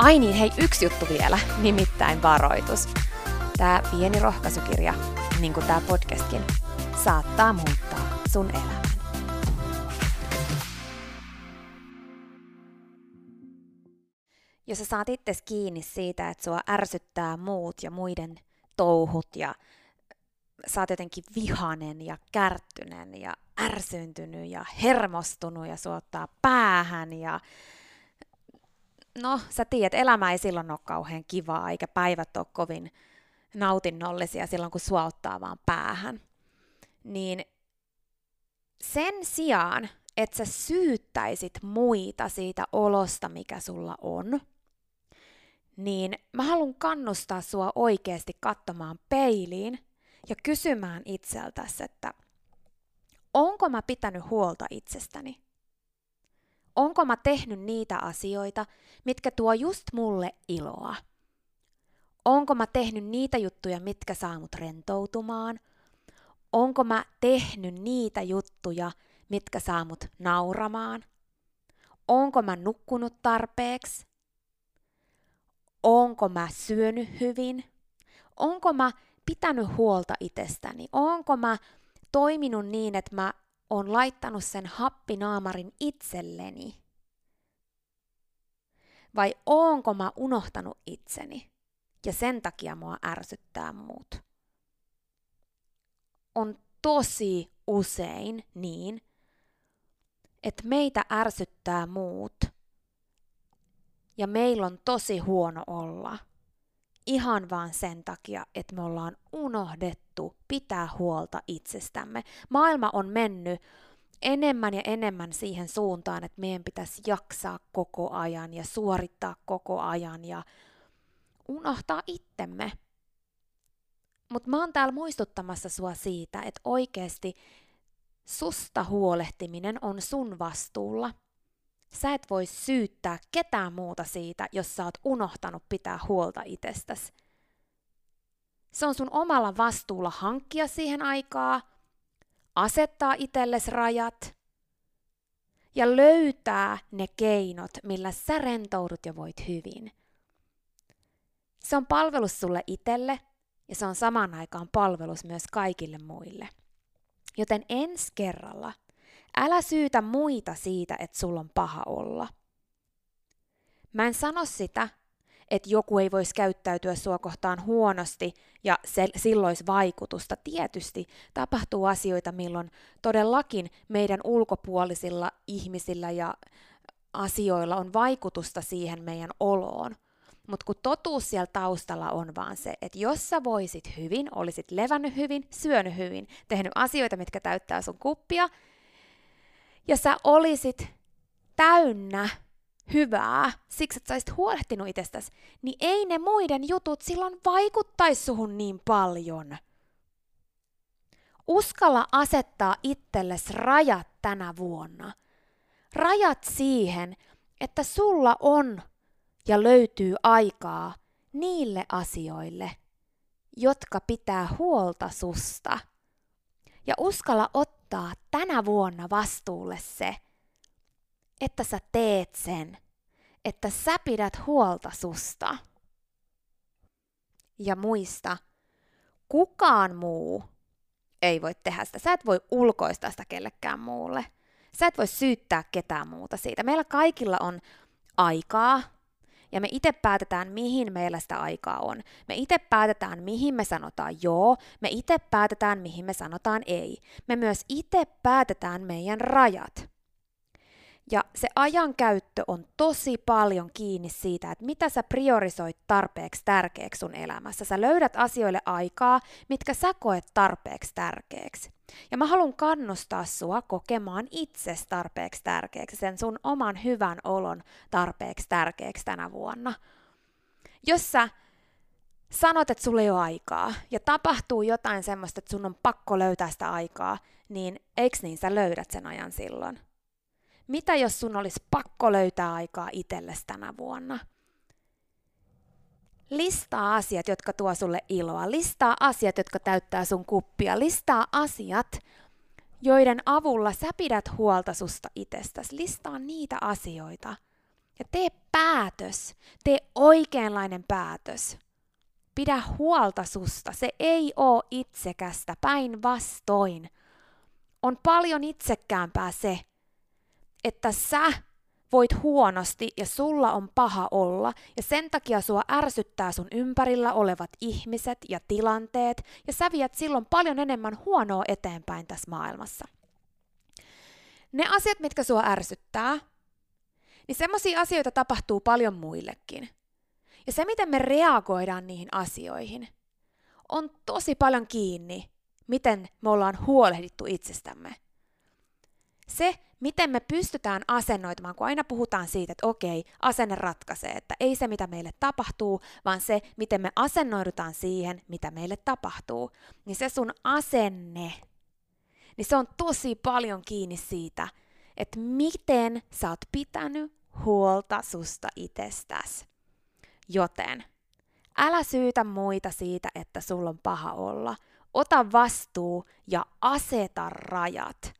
Ai niin, hei, yksi juttu vielä, nimittäin varoitus. Tämä pieni rohkaisukirja, niin kuin tämä podcastkin, saattaa muuttaa sun elämän. Jos sä saat itse kiinni siitä, että sua ärsyttää muut ja muiden touhut ja oot jotenkin vihanen ja kärttynen ja ärsyntynyt ja hermostunut ja suottaa päähän ja no sä tiedät, elämä ei silloin ole kauhean kivaa, eikä päivät ole kovin nautinnollisia silloin, kun sua ottaa vaan päähän. Niin sen sijaan, että sä syyttäisit muita siitä olosta, mikä sulla on, niin mä haluan kannustaa sua oikeasti katsomaan peiliin ja kysymään itseltäsi, että onko mä pitänyt huolta itsestäni? Onko mä tehnyt niitä asioita, mitkä tuo just mulle iloa? Onko mä tehnyt niitä juttuja, mitkä saa mut rentoutumaan? Onko mä tehnyt niitä juttuja, mitkä saa mut nauramaan? Onko mä nukkunut tarpeeksi? Onko mä syönyt hyvin? Onko mä pitänyt huolta itsestäni? Onko mä toiminut niin, että mä on laittanut sen happinaamarin itselleni? Vai onko mä unohtanut itseni ja sen takia mua ärsyttää muut? On tosi usein niin, että meitä ärsyttää muut ja meillä on tosi huono olla – ihan vaan sen takia, että me ollaan unohdettu pitää huolta itsestämme. Maailma on mennyt enemmän ja enemmän siihen suuntaan, että meidän pitäisi jaksaa koko ajan ja suorittaa koko ajan ja unohtaa itsemme. Mutta mä oon täällä muistuttamassa sua siitä, että oikeasti susta huolehtiminen on sun vastuulla – Sä et voi syyttää ketään muuta siitä, jos sä oot unohtanut pitää huolta itsestäsi. Se on sun omalla vastuulla hankkia siihen aikaa, asettaa itsellesi rajat ja löytää ne keinot, millä sä rentoudut ja voit hyvin. Se on palvelus sulle itselle ja se on samaan aikaan palvelus myös kaikille muille. Joten ensi kerralla – Älä syytä muita siitä, että sulla on paha olla. Mä en sano sitä, että joku ei voisi käyttäytyä sua kohtaan huonosti ja se, silloin vaikutusta. Tietysti tapahtuu asioita, milloin todellakin meidän ulkopuolisilla ihmisillä ja asioilla on vaikutusta siihen meidän oloon. Mutta kun totuus siellä taustalla on vaan se, että jos sä voisit hyvin, olisit levännyt hyvin, syönyt hyvin, tehnyt asioita, mitkä täyttää sun kuppia, ja sä olisit täynnä hyvää, siksi että sä olisit huolehtinut itsestäsi, niin ei ne muiden jutut silloin vaikuttaisi suhun niin paljon. Uskalla asettaa itsellesi rajat tänä vuonna. Rajat siihen, että sulla on ja löytyy aikaa niille asioille, jotka pitää huolta susta. Ja uskalla ottaa tänä vuonna vastuulle se, että sä teet sen, että sä pidät huolta susta. Ja muista, kukaan muu ei voi tehdä sitä. Sä et voi ulkoistaa sitä kellekään muulle. Sä et voi syyttää ketään muuta siitä. Meillä kaikilla on aikaa, ja me itse päätetään, mihin meillä sitä aikaa on. Me itse päätetään, mihin me sanotaan joo, me itse päätetään, mihin me sanotaan ei. Me myös itse päätetään meidän rajat. Ja se ajan käyttö on tosi paljon kiinni siitä, että mitä sä priorisoit tarpeeksi tärkeäksi sun elämässä. Sä löydät asioille aikaa, mitkä sä koet tarpeeksi tärkeäksi. Ja mä haluan kannustaa sua kokemaan itses tarpeeksi tärkeäksi, sen sun oman hyvän olon tarpeeksi tärkeäksi tänä vuonna. Jos sä sanot, että sulla ei ole aikaa, ja tapahtuu jotain semmoista, että sun on pakko löytää sitä aikaa, niin eiks niin sä löydät sen ajan silloin? Mitä jos sun olisi pakko löytää aikaa itsellesi tänä vuonna? Listaa asiat, jotka tuo sulle iloa. Listaa asiat, jotka täyttää sun kuppia. Listaa asiat, joiden avulla sä pidät huolta susta itsestäsi. Listaa niitä asioita. Ja tee päätös. Tee oikeanlainen päätös. Pidä huolta susta. Se ei oo itsekästä. Päinvastoin. On paljon itsekäämpää se, että sä voit huonosti ja sulla on paha olla, ja sen takia sua ärsyttää sun ympärillä olevat ihmiset ja tilanteet, ja sä viet silloin paljon enemmän huonoa eteenpäin tässä maailmassa. Ne asiat, mitkä sua ärsyttää, niin semmoisia asioita tapahtuu paljon muillekin. Ja se, miten me reagoidaan niihin asioihin, on tosi paljon kiinni, miten me ollaan huolehdittu itsestämme. Se, miten me pystytään asennoitumaan, kun aina puhutaan siitä, että okei, asenne ratkaisee, että ei se, mitä meille tapahtuu, vaan se, miten me asennoidutaan siihen, mitä meille tapahtuu, niin se sun asenne, niin se on tosi paljon kiinni siitä, että miten sä oot pitänyt huolta susta itsestäsi. Joten älä syytä muita siitä, että sulla on paha olla. Ota vastuu ja aseta rajat